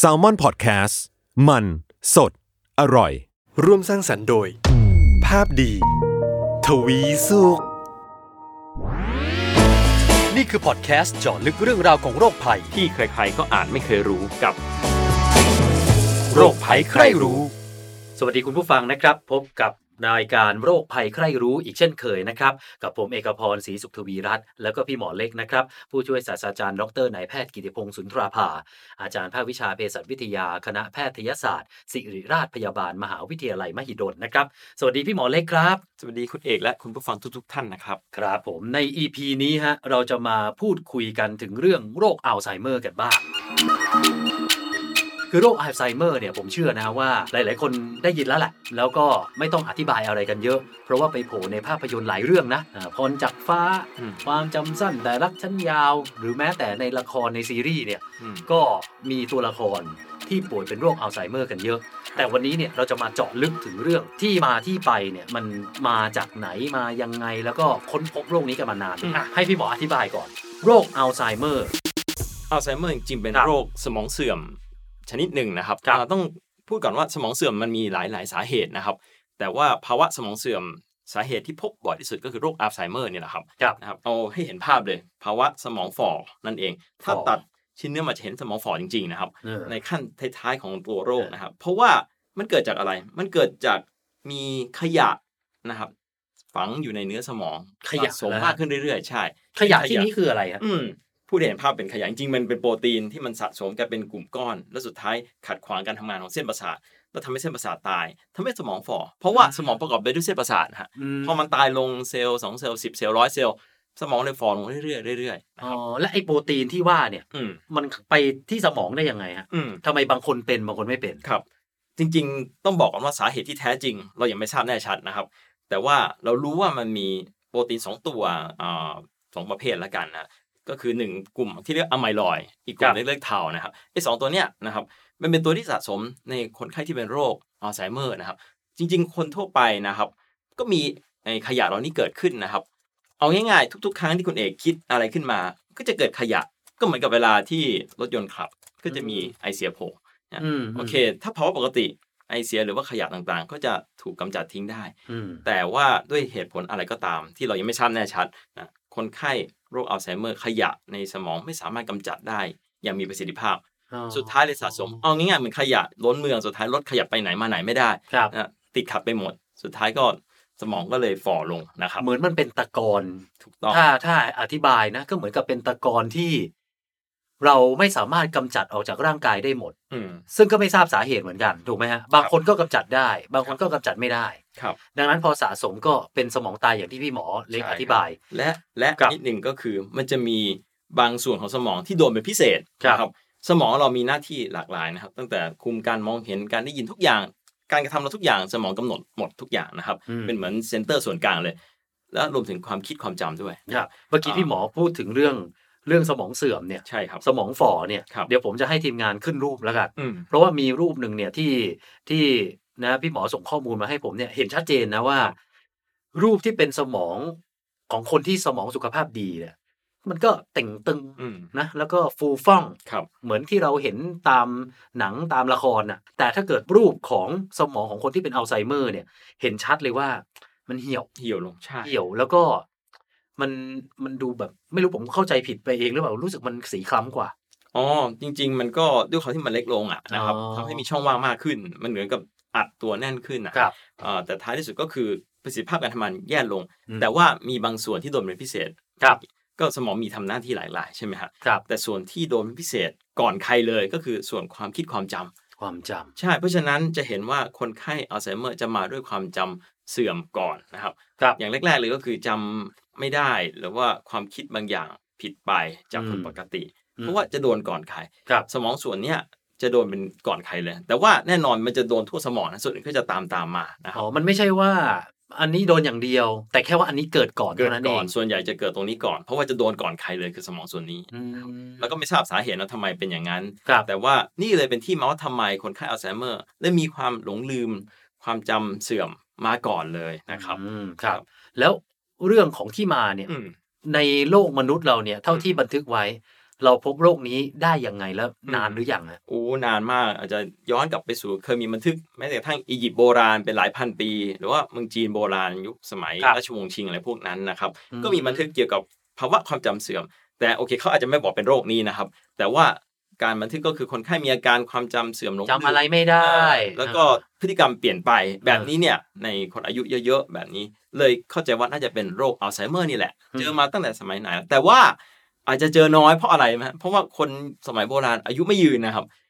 s a l ม o n PODCAST มัน สด อร่อย ร่วมสร้างสรรค์โดย ภาพดี ทวีสุข นี่คือพอดแคสต์เจาะลึกเรื่องราวของโรคภัย ที่ใครๆก็อ่านไม่เคยรู้กับ โรคภัยใครรู้ สวัสดีคุณผู้ฟังนะครับ พบกับ รายการโรคภัยใครรู้อีกเช่นเคยนะครับ กับผมเอกพรศรีสุขทวีรัตน์แล้วก็พี่หมอเล็กนะครับ ผู้ช่วยศาสตราจารย์ดรนายแพทย์กิติพงศ์สุนทราภา อาจารย์ภาควิชาเภสัชวิทยาคณะแพทยศาสตร์ ศิริราชพยาบาลมหาวิทยาลัยมหิดลนะครับ สวัสดีพี่หมอเล็กครับ สวัสดีคุณเอกและคุณผู้ฟังทุกๆ ท่านนะครับ ครับผมใน EP นี้ฮะเราจะมาพูดคุยกันถึงเรื่องโรคอัลไซเมอร์กันบ้าง คือโรคอัลไซเมอร์เนี่ยผมเชื่อนะว่าหลาย ๆ คนได้ยินแล้วแหละแล้วก็ไม่ต้องอธิบายอะไรกันเยอะ เพราะว่าไปโผล่ในภาพยนตร์หลายเรื่องนะอ่าพรจากฟ้าอืมความจำสั้นแต่รักฉันยาว หรือแม้แต่ในละครในซีรีส์เนี่ยอืมก็มีตัวละครที่ป่วยเป็นโรคอัลไซเมอร์กันเยอะ แต่วันนี้เนี่ยเราจะมาเจาะลึกถึงเรื่องที่มาที่ไปเนี่ยมันมาจากไหนมายังไงแล้วก็ค้นพบโรคนี้กันมานานอะให้พี่หมออธิบายก่อน โรคอัลไซเมอร์อัลไซเมอร์จริงๆเป็นครับโรคสมองเสื่อม ชนิดหนึ่งนะครับครับอ่าต้องพูดก่อนว่าสมองเสื่อมมันมีหลาย ๆ สาเหตุนะครับ แต่ว่าภาวะสมองเสื่อมสาเหตุที่พบบ่อยที่สุดก็คือโรคอัลไซเมอร์เนี่ยแหละครับครับนะครับเอาให้เห็นภาพเลย ภาวะสมองฝ่อนั่นเอง ถ้าฝ่อตัดชิ้นเนื้อมาจะเห็นสมองฝ่อจริง ๆ นะครับเออในขั้นท้ายๆของตัวโรคนะครับ เพราะว่ามันเกิดจากอะไร มันเกิดจากมีขยะนะครับ ฝังอยู่ในเนื้อสมองขยะสะสมเหรอฮะมากขึ้นเรื่อยๆ ใช่ ขยะที่นี้คืออะไรฮะอืม ผู้ได้เห็นภาพเป็นขยะจริงๆมันเป็นโปรตีนที่มันสะสมกันเป็นกลุ่มก้อน แล้วสุดท้ายขัดขวางการทำงานของเส้นประสาทแล้วทำให้เส้นประสาทตายทำให้สมองฝ่อเพราะว่าสมองประกอบไปด้วยเส้นประสาทนะฮะพอมันตายลงเซลล์สองเซลล์สิบเซลล์ร้อยเซลล์สมองเลยฝ่อลงเรื่อยๆเรื่อยๆนะอ๋อครับและไอ้โปรตีนที่ว่าเนี่ยอืมมันไปที่สมองได้ยังไงฮะอืมทำไมบางคนเป็นบางคนไม่เป็นครับ จริงๆ ต้องบอกก่อนว่าสาเหตุที่แท้จริง เรายังไม่ทราบแน่ชัดนะครับ แต่ว่าเรารู้ว่ามันมีโปรตีนสองตัวอ่าสองประเภทละกันนะ ก็คือหนึ่งกลุ่มที่เรียกอะไมลอยด์อีกกลุ่ครัมบเรียกเทานะครับไอ้สองตัวเนี้ยนะครับมันเป็นตัวที่สะสมในคนไข้ที่เป็นโรคอัลไซเมอร์นะครับ จริง ๆ คนทั่วไปนะครับ ก็มีไอ้ขยะเหล่านี้เกิดขึ้นนะครับ เอาง่ายๆ ทุก ๆ ครั้งที่คุณเอกคิดอะไรขึ้นมา ก็จะเกิดขยะก็เหมือนกับเวลาที่รถยนต์ขับ ก็จะมีไอเสียโผล่อืมโอเค ถ้าภาวะปกติไอเสียหรือว่าขยะต่างๆ ก็จะถูกกำจัดทิ้งได้อืมแต่ว่าด้วยเหตุผลอะไรก็ตามที่เรายังไม่ทราบแน่ชัดนะ คนไข้โรคอัลไซเมอร์ขยะในสมองไม่สามารถกำจัดได้ อย่างมีประสิทธิภาพอ๋อสุดท้ายเลยสะสมเอาง่ายๆเหมือนขยะล้นเมืองสุดท้ายรถขยับไปไหนมาไหนไม่ได้ครับนะติดขัดไปหมด สุดท้ายก็สมองก็เลยฝ่อลงนะครับเหมือนมันเป็นตะกอนถูกต้องถ้าถ้าอธิบายนะก็เหมือนกับเป็นตะกอนที่ เราไม่สามารถกำจัดออกจากร่างกายได้หมดอืมซึ่งก็ไม่ทราบสาเหตุเหมือนกันถูกไหมฮะ บางคนก็กำจัดได้ บางคนก็กำจัดไม่ได้ครับ ดังนั้นพอสะสมก็เป็นสมองตายอย่างที่พี่หมอเล็กใช่อธิบาย และและครับนิดหนึ่งก็คือมันจะมีบางส่วนของสมองที่โดนเป็นพิเศษครับนะสมองเรามีหน้าที่หลากหลายนะครับ ตั้งแต่คุมการมองเห็นการได้ยินทุกอย่าง การกระทำเราทุกอย่างสมองกำหนดหมดทุกอย่างนะครับอืมเป็นเหมือน center ส่วนกลางเลย แล้วรวมถึงความคิดความจำด้วยครับเมื่อกี้พี่หมอพูดถึงเรื่อง เรื่องสมองเสื่อมเนี่ยใช่ครับสมองฝ่อเนี่ยครับเดี๋ยวผมจะให้ทีมงานขึ้นรูปแล้วกันอืมเพราะว่ามีรูปหนึ่งเนี่ยที่ที่นะพี่หมอส่งข้อมูลมาให้ผมเนี่ยเห็นชัดเจนนะว่า รูปที่เป็นสมองของคนที่สมองสุขภาพดีเนี่ยมันก็เต่งตึงอืมนะแล้วก็ฟูฟ่องครับเหมือนที่เราเห็นตามหนังตามละครน่ะแต่ถ้าเกิดรูปของสมองของคนที่เป็นอัลไซเมอร์เนี่ยเห็นชัดเลยว่ามันเหี่ยวเหี่ยวลงใช่เหี่ยวแล้วก็ มันมันดูแบบ ไม่รู้ผมเข้าใจผิดไปเองหรือเปล่ารู้สึกมันสีคล้ำกว่าอ๋อจริง ๆ มันก็ด้วยความที่มันเล็กลงอะนะครับอ๋อทำให้มีช่องว่างมากขึ้น มันเหมือนกับอัดตัวแน่นขึ้นอะครับเอ่อแต่ท้ายที่สุดก็คือประสิทธิภาพการทำงานแย่ลงอืมแต่ว่ามีบางส่วนที่โดนเป็นพิเศษครับ ก็สมองมีทำหน้าที่หลาย ๆ ใช่ไหมฮะครับ แต่ส่วนที่โดนเป็นพิเศษก่อนใครเลยก็คือส่วนความคิดความจำความจใช่ เพราะฉะนั้นจะเห็นว่าคนไข้อัลไซเมอร์จะมาด้วยความจำเสื่อมก่อนนะครับำครับอย่างแรก ๆ เลยก็คือจำ ไม่ได้หรือว่าความคิดบางอย่างผิดไปจากคนอืมปกติอืมเพราะว่าจะโดนก่อนใครครับสมองส่วนเนี้ยจะโดนเป็นก่อนใครเลย แต่ว่าแน่นอนมันจะโดนทั่วสมองนะส่วนอื่นก็จะตามตามมานะครัอ๋บอมันไม่ใช่ว่าอันนี้โดนอย่างเดียว แต่แค่ว่าอันนี้เกิดก่อนเกิดเท่านั้นเอก่อนงส่วนใหญ่จะเกิดตรงนี้ก่อน เพราะว่าจะโดนก่อนใครเลยคือสมองส่วนนี้อืมแล้วก็ไม่ทราบสาเหตุนะทำไมเป็นอย่างนั้นครับแต่ว่านี่เลยเป็นที่มาว่าทำไมคนไข้อัลไซเมอร์ได้มีความหลงลืม ความจำเสื่อมมาก่อนเลยนะครับอืมครับ แล้ว เรื่องของที่มาเนี่ยอืมในโลกมนุษย์เราเนี่ย เท่าที่บันทึกไว้ เราพบโรคนี้ได้ยังไงแล้วนานหรือยังฮะโอ้นานมากอาจจะย้อนกลับไปสู่เคยมีบันทึกแม้แต่กระทั่งอียิปต์โบราณเป็นหลายพันปี หรือว่าเมืองจีนโบราณยุคสมัยครับราชวงศ์ชิงอะไรพวกนั้นนะครับอืมก็มีบันทึกเกี่ยวกับภาวะความจำเสื่อม แต่โอเคเขาอาจจะไม่บอกเป็นโรคนี้นะครับ แต่ว่า การบันทึกก็คือคนไข้มีอาการความจำเสื่อมหลงจำอะไรไม่ได้ แล้วก็พฤติกรรมเปลี่ยนไปแบบนี้เนี่ยในคนอายุเยอะๆแบบนี้ เลยเข้าใจว่าน่าจะเป็นโรคอัลไซเมอร์นี่แหละอืมเจอมาตั้งแต่สมัยไหนแล้วแต่ว่าอาจจะเจอน้อยเพราะอะไรไหมฮะเพราะว่าคนสมัยโบราณอายุไม่ยืนนะครับอืม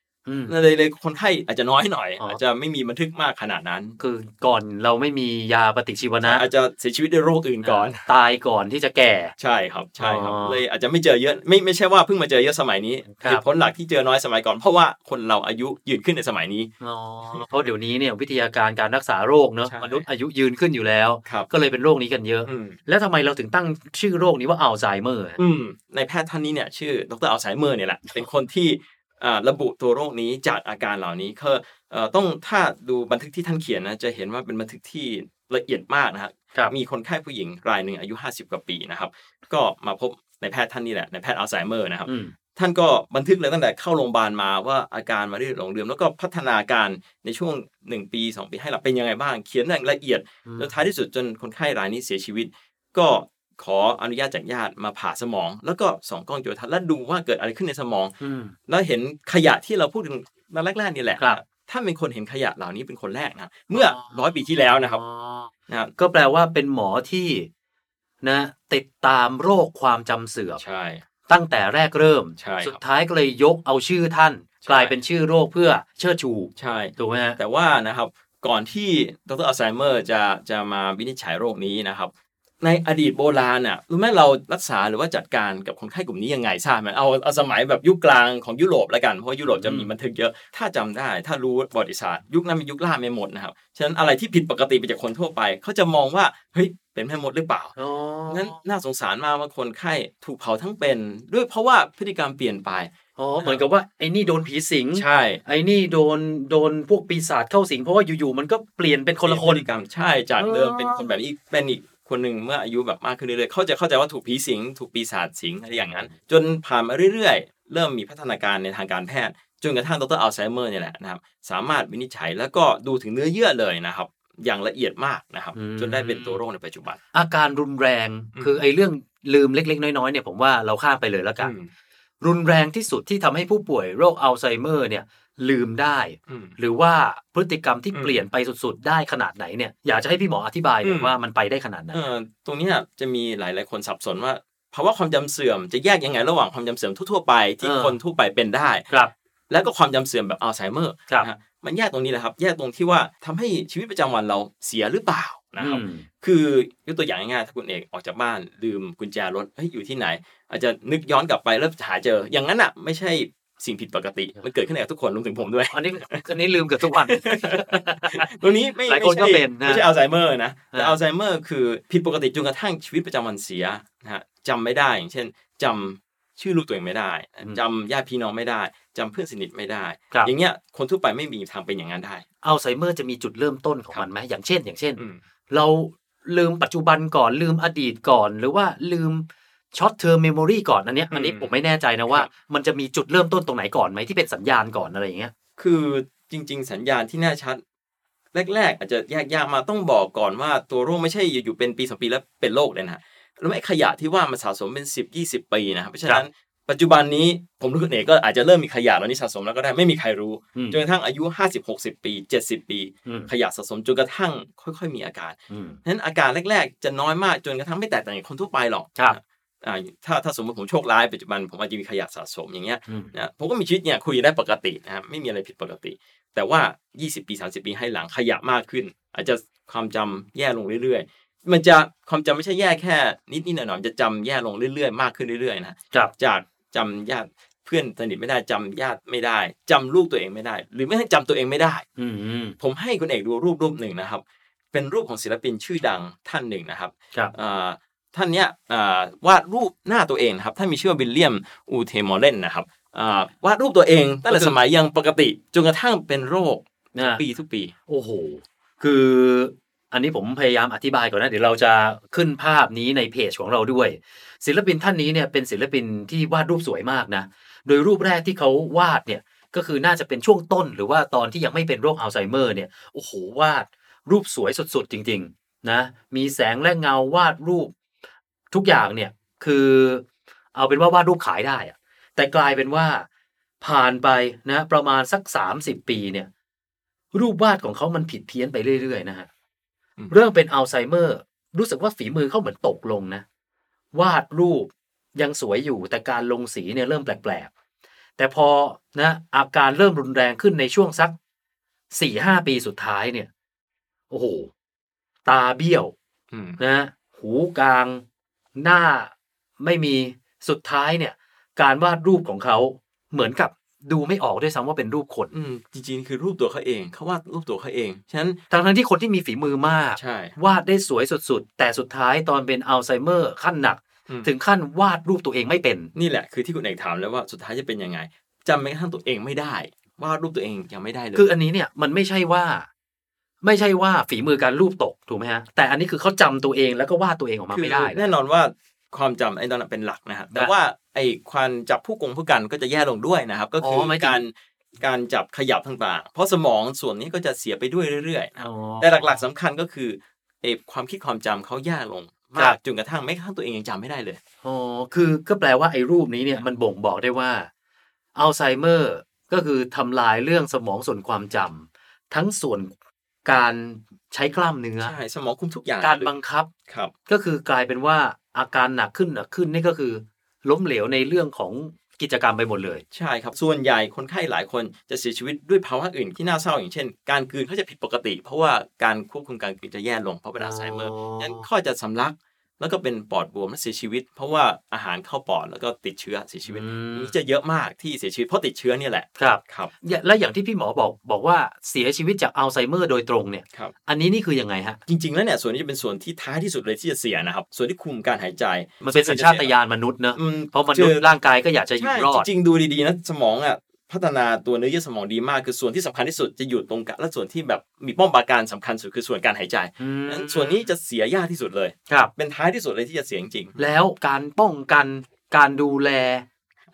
เลยเลยคนไข้อาจจะน้อยหน่อยอ๋อออาจจะไม่มีบันทึกมากขนาดนั้น คือก่อนเราไม่มียาปฏิชีวนะ อาจจะเสียชีวิตด้วยโรคอื่นก่อน ตายก่อนที่จะแก่ ใช่ครับใช่ครับอ๋อเลยอาจจะไม่เจอเยอะไม่ไม่ใช่ว่าเพิ่งมาเจอเยอะสมัยนี้ครับเหตุผลหลักที่เจอน้อยสมัยก่อนเพราะว่าคนเราอายุยืนขึ้นในสมัยนี้อ๋อเพราะเดี๋ยวนี้เนี่ยวิทยาการการรักษาโรคเนอะใช่มนุษย์อายุยืนขึ้นอยู่แล้วครับก็เลยเป็นโรคนี้กันเยอะอืมแล้วทำไมเราถึงตั้งชื่อโรคนี้ว่าอัลไซเมอร์อืมในแพทย์ท่านนี้เนี่ยชื่อดรอัลไซเมอร์เนี่ยแหละเป็นคนที่อ่า ระบุตัวโรคนี้จากอาการเหล่านี้คือเอ่อต้องถ้าดูบันทึกที่ท่านเขียนนะจะเห็นว่าเป็นบันทึกที่ละเอียดมากนะครับครับมีคนไข้ผู้หญิงรายหนึ่งอายุ 50 กว่าปีนะครับ ก็มาพบในแพทย์ท่านนี้แหละในแพทย์อัลไซเมอร์นะครับอืมท่านก็บันทึกเลยตั้งแต่เข้าโรงพยาบาลมาว่าอาการมาเรื่อยๆหลงลืมแล้วก็พัฒนาการในช่วง 1 ปี 2 ปีให้หลับเป็นยังไงบ้างเขียนอย่างละเอียดอืมจนท้ายที่สุดจนคนไข้รายนี้เสียชีวิต ก็ ขออนุญาตจากญาติมาผ่าสมอง แล้วก็ส่องกล้องจุลทรรศน์แล้วดูว่าเกิดอะไรขึ้นในสมองอืมแล้วเห็นขยะที่เราพูดถึงมาแรกๆนี่แหละครับท่านเป็นคนเห็นขยะเหล่านี้เป็นคนแรกนะเมื่อร้อยปีที่แล้วนะครับอ๋อนะครับก็แปลว่าเป็นหมอที่นะ ติดตามโรคความจำเสื่อมใช่ ตั้งแต่แรกเริ่มใช่ครับสุดท้ายก็เลยยกเอาชื่อท่านใช่กลายเป็นชื่อโรคเพื่อเชิดชูใช่ถูกไหมฮะแต่ว่านะครับก่อนที่ดรอัลไซเมอร์จะจะมาวินิจฉัยโรคนี้นะครับ ในอดีตโบราณน่ะรู้ไหมเรารักษาหรือว่าจัดการกับคนไข้กลุ่มนี้ยังไงทราบไหมเอาเอาสมัยแบบยุคกลางของยุโรปแล้วกันเพราะว่ายุโรปจะมีบันทึกเยอะ ถ้าจำได้ ถ้ารู้ประวัติศาสตร์ยุคนั้นเป็นยุคล่าแม่มดนะครับฉะนั้นอะไรที่ผิดปกติไปจากคนทั่วไป เขาจะมองว่าเฮ้ยเป็นแม่มดหรือเปล่าอ๋อนั้นน่าสงสารมากว่าคนไข้ถูกเผาทั้งเป็น ด้วยเพราะว่าพฤติกรรมเปลี่ยนไปอ๋อเหมือนกับว่าไอ้นี่โดนผีสิงใช่ไอ้นี่โดนโดนพวกปีศาจเข้าสิงเพราะว่าอยู่ๆมันก็เปลี่ยนเป็นคนละคนพฤติกรรมใช่จากเดิมอ๋อเป็นคนแบบนี้เป็นอีก คนหนึ่งเมื่ออายุแบบมากขึ้นเรื่อยๆเขาจะเข้าใจว่าถูกผีสิง ถูกปีศาจสิงอะไรอย่างนั้น จนผ่านมาเรื่อยๆ เริ่มมีพัฒนาการในทางการแพทย์ จนกระทั่งดรอัลไซเมอร์เนี่ยแหละนะครับ สามารถวินิจฉัยแล้วก็ดูถึงเนื้อเยื่อเลยนะครับ อย่างละเอียดมากนะครับอืมจนได้เป็นตัวโรคในปัจจุบัน อาการรุนแรงอืมคือไอ้เรื่องลืมเล็ก ๆ น้อยๆเนี่ยผมว่าเราข้ามไปเลยแล้วกันอืมรุนแรงที่สุดที่ทำให้ผู้ป่วยโรคอัลไซเมอร์เนี่ย ลืมได้อืมหรือว่าพฤติกรรมที่อืมเปลี่ยนไปสุดๆ ได้ขนาดไหนเนี่ยอยากจะให้พี่หมออธิบายหน่อยอืมว่ามันไปได้ขนาดไหนเออตรงเนี้ยจะมีหลายๆคนสับสนว่าภาวะความจำเสื่อมจะแยกยังไงระหว่างความจำเสื่อมทั่วๆไปที่เออคนทั่วไปเป็นได้ครับ แล้วก็ความจำเสื่อมแบบอัลไซเมอร์ครับนะฮะมันแยกตรงนี้แหละครับ แยกตรงที่ว่าทำให้ชีวิตประจำวันเราเสียหรือเปล่านะครับอืมคือยกตัวอย่างง่ายๆถ้าคุณเอกออกจากบ้านลืมกุญแจรถเฮ้ยอยู่ที่ไหน อาจจะนึกย้อนกลับไปแล้วหาเจอ อย่างนั้นอะไม่ใช่ สิ่งผิดปกติ มันเกิดขึ้นกับทุกคนรวมถึงผมด้วย อันนี้อันนี้ลืมเกือบทุกวันตรงนี้ไม่หลายคนไม่ใช่ก็เป็นนะไม่ใช่อัลไซเมอร์นะแต่อ่าอัลไซเมอร์คือผิดปกติจนกระทั่งชีวิตประจำวันเสียนะฮะจำไม่ได้อย่างเช่นจำชื่อลูกตัวเองไม่ได้จำญาติพี่น้องไม่ได้จำเพื่อนสนิทไม่ได้ครับอย่างเงี้ยคนทั่วไปไม่มีทางเป็นอย่างนั้นได้อัลไซเมอร์จะมีจุดเริ่มต้นของมันไหมอย่างเช่น อย่างเช่นอืมเราลืมปัจจุบันก่อนลืมอดีตก่อนหรือว่าลืม short-term memory ก่อนอันเนี้ยอันนี้อืมผมไม่แน่ใจนะว่าครับมันจะมีจุดเริ่มต้นตรงไหนก่อนไหมที่เป็นสัญญาณก่อนอะไรอย่างเงี้ยคือจริง ๆ สัญญาณที่แน่ชัด แรก ๆ อาจจะแยกยากมาต้องบอกก่อนว่าตัวโรคไม่ใช่อยู่ๆเป็นปีสองปีแล้วเป็นโรคเลยนะแล้วไอ้ขยะที่ว่ามันสะสมเป็นสิบยี่สิบปีนะครับเพราะฉะนั้นปัจจุบันนี้ผมรู้คุณเอกก็อาจจะเริ่มมีขยะเหล่านี้สะสมแล้วก็ได้ไม่มีใครรู้อืมจนกระทั่งอายุห้าสิบหกสิบปีเจ็ดสิบปีอืมขยะสะสมจนกระทั่งค่อย ๆ มีอาการอืมนั้นอาการแรก ๆ จะน้อยมากจนกระทั่งไม่แตกต่างจากคนทั่วไปหรอกครับ อ่าถ้าถ้าสมมติผมโชคร้ายปัจจุบันผมอาจจะมีขยะสะสมอย่างเงี้ยอืมนะผมก็มีชีวิตเนี่ยคุยได้ปกตินะครับไม่มีอะไรผิดปกติ แต่ว่า 20 ปี 30 ปีให้หลังขยะมากขึ้น อาจจะความจำแย่ลงเรื่อยๆ มันจะความจำไม่ใช่แย่แค่นิดนิดๆหน่อยๆมันจะจำแย่ลงเรื่อยๆ มากขึ้นเรื่อยๆนะครับจากจำญาติเพื่อนสนิทไม่ได้จำญาติไม่ได้จำลูกตัวเองไม่ได้ หรือไม่ให้จำตัวเองไม่ได้ อืมอืมผมให้คุณเอกดูรูปรูปหนึ่งนะครับ เป็นรูปของศิลปินชื่อดังท่านหนึ่งนะครับครับอ่า ท่านเนี้ยอ่าวาดรูปหน้าตัวเองนะครับท่านมีชื่อว่าวิลเลียมอูเทมอร์เลนนะครับอ่าวาดรูปตัวเองตั้งแต่ก็คือสมัยยังปกติจนกระทั่งเป็นโรคนะปีทุกปี โอ้โห คืออันนี้ผมพยายามอธิบายก่อนนะ เดี๋ยวเราจะขึ้นภาพนี้ในเพจของเราด้วย ศิลปินท่านนี้เนี่ยเป็นศิลปินที่วาดรูปสวยมากนะ โดยรูปแรกที่เขาวาดเนี่ยก็คือน่าจะเป็นช่วงต้น หรือว่าตอนที่ยังไม่เป็นโรคอัลไซเมอร์เนี่ยโอ้โหวาดรูปสวยสุดๆ จริง ๆ นะ มีแสงและเงาวาดรูป ทุกอย่างเนี่ยคือเอาเป็นว่าวาดรูปขายได้อะแต่กลายเป็นว่าผ่านไปนะประมาณสักสามสิบปีเนี่ย รูปวาดของเขามันผิดเพี้ยนไปเรื่อยๆนะฮะอืมเริ่มเป็นอัลไซเมอร์ รู้สึกว่าฝีมือเขาเหมือนตกลงนะ วาดรูปยังสวยอยู่ แต่การลงสีเนี่ยเริ่มแปลกๆ แต่พอนะอาการเริ่มรุนแรงขึ้นในช่วงสักสี่ห้าปีสุดท้ายเนี่ย โอ้โห ตาเบี้ยวอืมนะหูกลาง หน้าไม่มีสุดท้ายเนี่ย การวาดรูปของเขาเหมือนกับดูไม่ออกด้วยซ้ำว่าเป็นรูปคนอืมจริงๆ คือรูปตัวเขาเองเขาวาดรูปตัวเขาเองฉะนั้นทั้งทั้งๆที่คนที่มีฝีมือมาก ใช่ วาดได้สวยสุดๆ แต่สุดท้ายตอนเป็นอัลไซเมอร์ขั้นหนัก อืม ถึงขั้นวาดรูปตัวเองไม่เป็น นี่แหละคือที่คุณเอกถามแล้วว่าสุดท้ายจะเป็นยังไงจำแม้กระทั่งตัวเองไม่ได้วาดรูปตัวเองยังไม่ได้เลย คืออันนี้เนี่ยมันไม่ใช่ว่า ไม่ใช่ว่าฝีมือการรูปตกถูกไหมฮะแต่อันนี้คือเขาจำตัวเองแล้วก็วาดตัวเองออกมาไม่ได้คือแน่นอนว่าความจำไอ้ตอนนั้นเป็นหลักนะครับแต่ว่าไอ้ความจับผู้กงผู้กันก็จะแย่ลงด้วยนะครับ ก็คือออหมายถึงการการจับขยับต่างๆ เพราะสมองส่วนนี้ก็จะเสียไปด้วยเรื่อยๆนะครับอ๋อแต่หลักๆสำคัญก็คือไอ้ความคิดความจำเขาแย่ลงครัมากบจนกระทั่งแม้กระทั่งตัวเองยังจำไม่ได้เลย อ๋อ คือก็แปลว่าไอ้รูปนี้เนี่ยมันบ่งบอกได้ว่าอัลไซเมอร์ก็คือทำลายเรื่องสมองส่วนความจำทั้งส่วน การใช้กล้ามเนื้อใช่สมองคุมทุกอย่างการเลยบังคับครับ ก็คือกลายเป็นว่าอาการหนักขึ้นหนักขึ้นนี่ก็คือล้มเหลวในเรื่องของกิจกรรมไปหมดเลย ใช่ครับ ส่วนใหญ่คนไข้หลายคนจะเสียชีวิตด้วยภาวะอื่นที่น่าเศร้าอย่างเช่น การกลืนเขาจะผิดปกติ เพราะว่าการควบคุมการกลืนจะแย่ลงเพราะเป็นอัลไซเมอร์อ๋องั้นข้อจะสำลัก แล้วก็เป็นปอดบวมและเสียชีวิต เพราะว่าอาหารเข้าปอดแล้วก็ติดเชื้อเสียชีวิตอืมนี่จะเยอะมากที่เสียชีวิตเพราะติดเชื้อเนี่ยแหละครับครับอย่าและอย่างที่พี่หมอบอกบอกว่าเสียชีวิตจากอัลไซเมอร์โดยตรงเนี่ยครับอันนี้นี่คือยังไงฮะจริงๆแล้วเนี่ยส่วนนี้จะเป็นส่วนที่ท้ายที่สุดเลยที่จะเสียนะครับส่วนที่คุมการหายใจ มันเป็นสัญชาตญาณมนุษย์เนอะอืมเพราะมนุษย์ร่างกายก็อยากจะอยู่ใช่รอดจริงๆดูดีๆนะสมองอะ พัฒนาตัวเนื้อเยื่อสมองดีมากคือส่วนที่สำคัญที่สุดจะอยู่ตรงกลางและส่วนที่แบบมีป้อมปราการสำคัญสุดคือส่วนการหายใจอืมนั้นส่วนนี้จะเสียยากที่สุดเลยครับเป็นท้ายที่สุดเลยที่จะเสียจริงแล้วการป้องกันการดูแล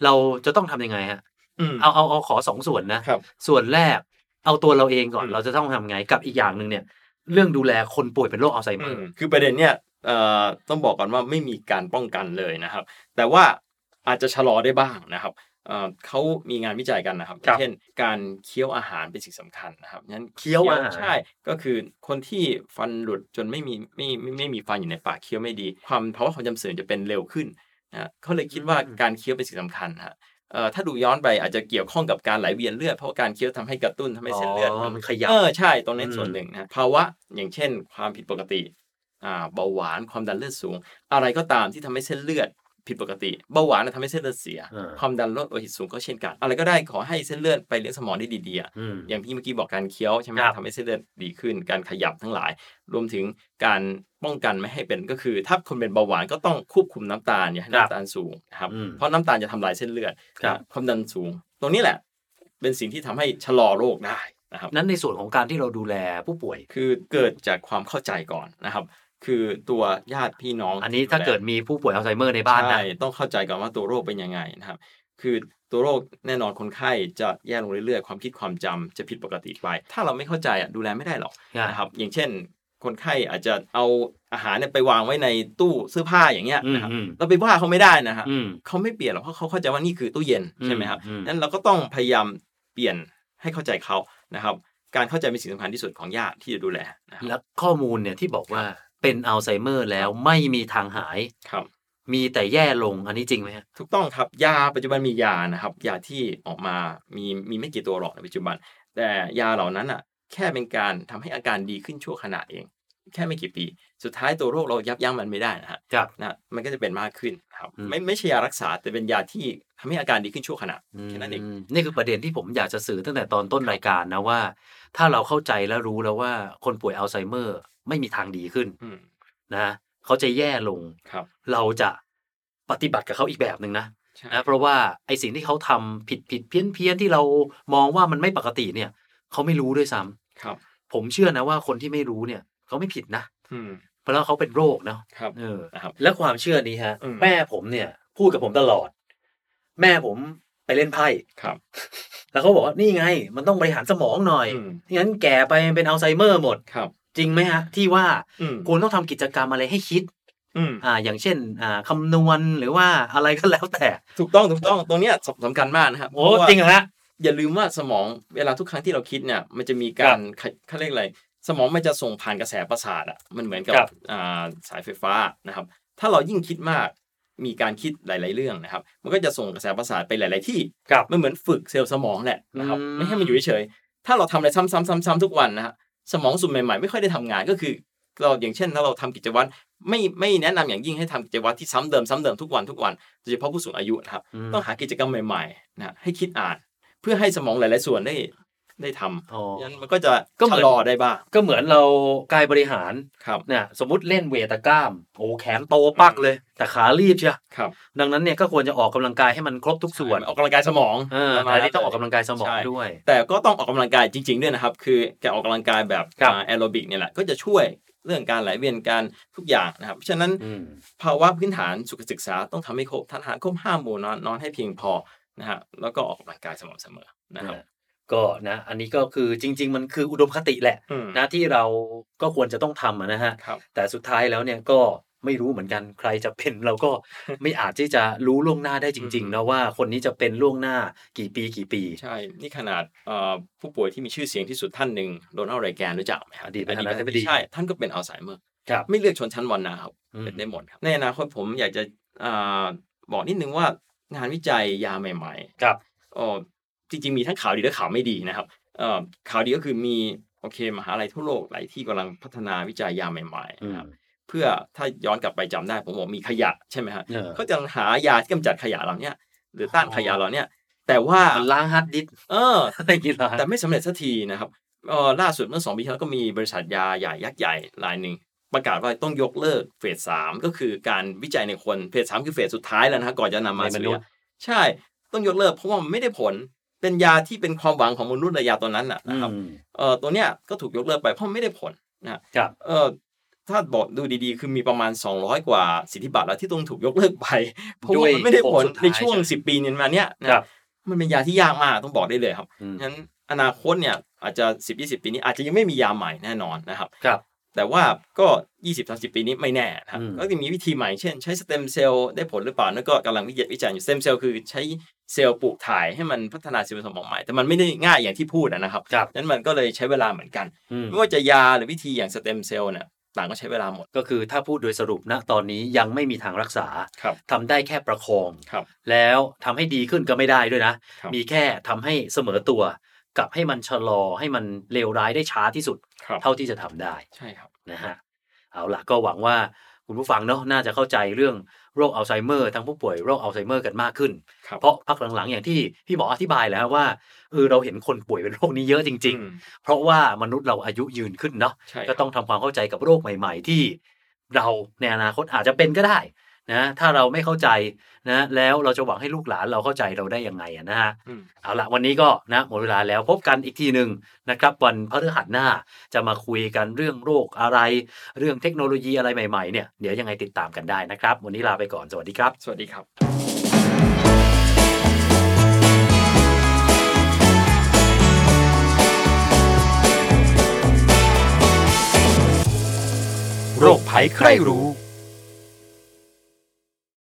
เราจะต้องทำยังไงฮะๆอืมเอาเอาเอาขอสองส่วนนะครับส่วนแรกเอาตัวเราเองก่อนอืมเราจะต้องทำไงกับอีกอย่างหนึ่งเนี่ย เรื่องดูแลคนป่วยเป็นโรคอัลไซเมออืร์มคือประเด็นเนี่ยเอ่อต้องบอกก่อนว่าไม่มีการป้องกันเลยนะครับ แต่ว่าอาจจะชะลอได้บ้างนะครับ เอ่อเขามีงานวิจัยกันนะครับครับ เช่น การเคี้ยวอาหารเป็นสิ่งสำคัญนะครับงั้นเคี้ยวอาหารใช่ ก็คือคนที่ฟันหลุดจนไม่มีไม่ไม่ไม่มีฟันอยู่ในปากเคี้ยวไม่ดี ความภาวะความจำเสื่อมจะเป็นเร็วขึ้นนะเขาเลยคิดว่าการเคี้ยวเป็นสิ่งสำคัญนะฮะเอ่อถ้าดูย้อนไปอาจจะเกี่ยวข้องกับการไหลเวียนเลือดเพราะว่าการเคี้ยวทำให้กระตุ้นทำให้เส้นเลือดอ๋อมันขยับเออใช่ตรงนั้นอืมส่วนหนึ่งนะภาวะอย่างเช่น ความผิดปกติอ่าเบาหวานความดันเลือดสูง อะไรก็ตามที่ทำให้เส้นเลือด ผิดปกติเบาหวานนะทำให้เส้นเลือดเสียอ่าความดันโลหิตสูงก็เช่นกัน อะไรก็ได้ขอให้เส้นเลือดไปเลี้ยงสมองได้ดีๆอะอืมอย่างที่เมื่อกี้บอกการเคี้ยวใช่ไหมครับทำให้เส้นเลือดดีขึ้น การขยับทั้งหลาย รวมถึงการป้องกันไม่ให้เป็นก็คือ ถ้าคนเป็นเบาหวานก็ต้องควบคุมน้ำตาลอย่าให้น้ำตาลสูงนะครับอืมเพราะน้ำตาลจะทำลายเส้นเลือดครับนะความดันสูง ตรงนี้แหละ เป็นสิ่งที่ทำให้ชะลอโรคได้นะครับนั้นในส่วนของการที่เราดูแลผู้ป่วย คือเกิดจากความเข้าใจก่อนนะครับ คือตัวญาติพี่น้อง อันนี้ถ้าเกิดมีผู้ป่วยอัลไซเมอร์ในบ้านนะใช่ต้องเข้าใจก่อนว่าตัวโรคเป็นยังไงนะครับ คือตัวโรคแน่นอนคนไข้จะแย่ลงเรื่อยๆ ความคิดความจำจะผิดปกติไป ถ้าเราไม่เข้าใจอะดูแลไม่ได้หรอกนะครับอย่างเช่น คนไข้อาจจะเอาอาหารเนี่ยไปวางไว้ในตู้เสื้อผ้าอย่างเงี้ยอืมนะครับอืมเราไปว่าเขาไม่ได้นะครับอืมเขาไม่เปลี่ยนหรอกเพราะเขาเข้าใจว่านี่คือตู้เย็นใช่ไหมครับอืมนั้นเราก็ต้องพยายามเปลี่ยนให้เข้าใจเขานะครับ การเข้าใจเป็นสิ่งสำคัญที่สุดของญาติที่จะดูแลนะครับแล้วข้อมูลเนี่ยที่บอกว่า เป็นอัลไซเมอร์แล้วไม่มีทางหายครับ มีแต่แย่ลงอันนี้จริงไหมฮะถูกต้องครับยาปัจจุบันมียานะครับ ยาที่ออกมามีมีไม่กี่ตัวหรอกในปัจจุบัน แต่ยาเหล่านั้นอะ แค่เป็นการทำให้อาการดีขึ้นชั่วขณะเอง แค่ไม่กี่ปี สุดท้ายตัวโรคเรายับยั้งมันไม่ได้นะฮะครับนะมันก็จะเป็นมากขึ้นครับอืมไม่ไม่ใช่ยารักษาแต่เป็นยาที่ทำให้อาการดีขึ้นชั่วขณะแค่นั้นเองมนี่คือประเด็นที่ผมอยากจะสื่อตั้งแต่ตอนต้นรายการนะว่า ถ้าเราเข้าใจและรู้แล้วว่าคนป่วยอัลไซเมอร์ไม่มีทางดีขึ้นอืมนะเขาจะแย่ลงครับเราจะปฏิบัติกับเขาอีกแบบหนึ่งนะใช่นะเพราะว่าไอสิ่งที่เขาทำผิดผิดเพี้ยนเพี้ยนที่เรามองว่ามันไม่ปกติเนี่ยเขาไม่รู้ด้วยซ้ำครับ ผมเชื่อนะว่าคนที่ไม่รู้เนี่ยเขาไม่ผิดนะอืมเพราะเขาเป็นโรคเนาะครับเออนะครับแล้วความเชื่อนี้ฮะอืมแม่ผมเนี่ย พูดกับผมตลอด แม่ผม ไปเล่นไพ่ครับ แล้วเขาบอกว่านี่ไง มันต้องบริหารสมองหน่อยอืมไม่งั้นแก่ไปเป็นอัลไซเมอร์หมดครับ จริงไหมฮะ ที่ว่าอืมคุณต้องทำกิจกรรมอะไรให้คิดอืมอ่าอย่างเช่นอ่าคำนวณหรือว่าอะไรก็แล้วแต่ ถูกต้องถูกต้องตรงเนี้ยสำสำคัญมากนะครับโอ้เพาะว่าจริงเหรอฮะอย่าลืมว่าสมองเวลาทุกครั้งที่เราคิดเนี่ย มันจะมีการเขาเขาเรียกอะไรสมองมันจะส่งผ่านกระแสประสาทอะมันเหมือนกับครับอ่าสายไฟฟ้านะครับ ถ้าเรายิ่งคิดมาก มีการคิดหลาย ๆ เรื่องนะครับ มันก็จะส่งกระแสประสาทไปหลาย ๆ ที่ครับมันเหมือนฝึกเซลล์สมองแหละนะครับอืมไม่ให้มันอยู่เฉยๆถ้าเราทำอะไรซ้ำๆๆๆ ทุกวันนะฮะสมองส่วนใหม่ ๆ ไม่ค่อยได้ทำงานก็คือ เราอย่างเช่น ถ้าเราทำกิจวัตรไม่ไม่แนะนำอย่างยิ่งให้ทำกิจวัตรที่ซ้ำเดิมซ้ำเดิมทุกวันทุกวันโดยเฉพาะผู้สูงอายุนะครับมต้องหากิจกรรมใหม่ๆนะให้คิดอ่าน เพื่อให้สมองหลาย ๆ ส่วนได้ ได้ทำอ๋องั้นมันก็จะก็เหมืชะอนลอได้บ้าง ก็เหมือนเรากายบริหารครับเนี่ยสมมติเล่นเวทกล้ามโอ้แขนโตปักเลย แต่ขารีบเชียวครับดังนั้นเนี่ยก็ควรจะออกกำลังกายให้มันครบทุกส่วนออกกำลังกายสมองเออประมาณแต่นี่ต้องออกกำลังกายสมองใช่ด้วย แต่ก็ต้องออกกำลังกายจริง ๆ ด้วยนะครับ คือการออกกำลังกายแบบครับแอโรบิกเนี่ยแหละก็จะช่วยเรื่องการไหลเวียนการทุกอย่างนะครับ เพราะฉะนั้นอืมภาวะพื้นฐานสุขศึกษาต้องทำให้ครบทานอาหารครบห้าหมู่นอนนอนให้เพียงพอนะฮะแล้วก็ออกกำลังกายสม่ำเสมอนะครับ ก็นะ อันนี้ก็คือจริง ๆ มันคืออุดมคติแหละอืมนะที่เราก็ควรจะต้องทำอะนะฮะครับแต่สุดท้ายแล้วเนี่ยก็ไม่รู้เหมือนกันใครจะเป็นเราก็ไม่อาจที่จะรู้ล่วงหน้าได้จริงๆนะว่าคนนี้จะเป็นล่วงหน้ากี่ปีกี่ปี ใช่ นี่ขนาดเอ่อผู้ป่วยที่มีชื่อเสียงที่สุดท่านหนึ่งโดนัลด์ไรแกนรู้จักไหมครับอดีตประธานาธิบดีใช่ ท่านก็เป็นอัลไซเมอร์ครับไม่เลือกชนชั้นวรรณะครับอืมเป็นได้หมดครับในอนาคตผมอยากจะอ่าบอกนิดนึงว่างานวิจัยยาใหม่ครับๆอ๋อ จริงๆมีทั้งข่าวดีและข่าวไม่ดีนะครับเอ่อข่าวดีก็คือมีโอเคมหาลัยทั่วโลกหลายที่กำลังพัฒนาวิจัยยาใหม่ๆอืมนะครับเพื่อถ้าย้อนกลับไปจำได้ ผมบอกมีขยะใช่ไหมฮะเออก็จะหายาที่กำจัดขยะเหล่าเนี้ยหรือต้านขยะเหล่าเนี้ยแต่ว่ามันล้างฮาร์ดดิสก์เอออะไรกินเหรอฮะแต่ไม่สำเร็จสักทีนะครับเออล่าสุดเมื่อสองปีที่แล้วก็มีบริษัทยาใหญ่ยักษ์ใหญ่รายหนึ่งประกาศว่าต้องยกเลิก phase สามก็คือการวิจัยในคน phase สามคือ phase สุดท้ายแล้วนะฮะก่อนจะนำมาในมสู่นุษยาย์ใช่ ต้องยกเลิกเพราะว่ามันไม่ได้ผล เป็นยาที่เป็นความหวังของมนุษย์ระยาตัวนั้นน่ะนะครับอืมเออตัวเนี้ยก็ถูกยกเลิกไปเพราะไม่ได้ผลนะฮะครับเออถ้าบอกดูดีๆ คือมีประมาณ 200 กว่าสิทธิบัตรแล้วที่ต้องถูกยกเลิกไปเพราะว่ามันไม่ได้ผลด้วยผลสุดท้ายในช่วงใช่ไหม10 ปีนี้มาเนี้ยนะครับมันเป็นยาที่ยากมากต้องบอกได้เลยครับอืมงั้นอนาคตเนี่ยอาจจะ 10 20 ปีนี้อาจจะยังไม่มียาใหม่แน่นอนนะครับครับ แต่ว่าก็ 20 30 ปีนี้ไม่แน่นะครับอืมก็จะมีวิธีใหม่เช่น ใช้สเต็มเซลล์ได้ผลหรือเปล่านั่นก็กำลังวิจัยวิจัยอยู่สเต็มเซลล์คือใช้เซลล์ปลูกถ่ายให้มันพัฒนาเซลล์สมองใหม่ แต่มันไม่ได้ง่ายอย่างที่พูดอะนะครับครับนั้นมันก็เลยใช้เวลาเหมือนกันอืมไม่ว่าจะยาหรือวิธีอย่างสเต็มเซลล์เนี่ยต่างก็ใช้เวลาหมด ก็คือถ้าพูดโดยสรุปนะตอนนี้ยังไม่มีทางรักษาครับทำได้แค่ประคองครับแล้วทำให้ดีขึ้นก็ไม่ได้ด้วยนะครับมีแค่ทำให้เสมอตัว กับให้มันชะลอให้มันเลวร้ายได้ช้าที่สุดครับเท่าที่จะทำได้ใช่ครับนะฮะเอาล่ะก็หวังว่าคุณผู้ฟังเนาะน่าจะเข้าใจเรื่องโรคอัลไซเมอร์ทั้งผู้ป่วยโรคอัลไซเมอร์กันมากขึ้นครับเพราะพักหลังๆ อย่างที่พี่หมออธิบายแล้วว่าเออเราเห็นคนป่วยเป็นโรคนี้เยอะจริงอืมๆเพราะว่ามนุษย์เราอายุยืนขึ้นเนาะใช่ก็ต้องทำความเข้าใจกับโรคใหม่ ๆ ที่ เราในอนาคตอาจจะเป็นก็ได้ นะถ้าเราไม่เข้าใจนะแล้วเราจะหวังให้ลูกหลานเราเข้าใจเราได้ยังไงอะนะฮะอืมเอาละวันนี้ก็นะหมดเวลาแล้วพบกันอีกทีหนึ่งนะครับ วันพฤหัสหน้าจะมาคุยกันเรื่องโรคอะไร เรื่องเทคโนโลยีอะไรใหม่ๆเนี่ยเดี๋ยวยังไงติดตามกันได้นะครับ วันนี้ลาไปก่อนสวัสดีครับ สวัสดีครับโรคภัยใครรู้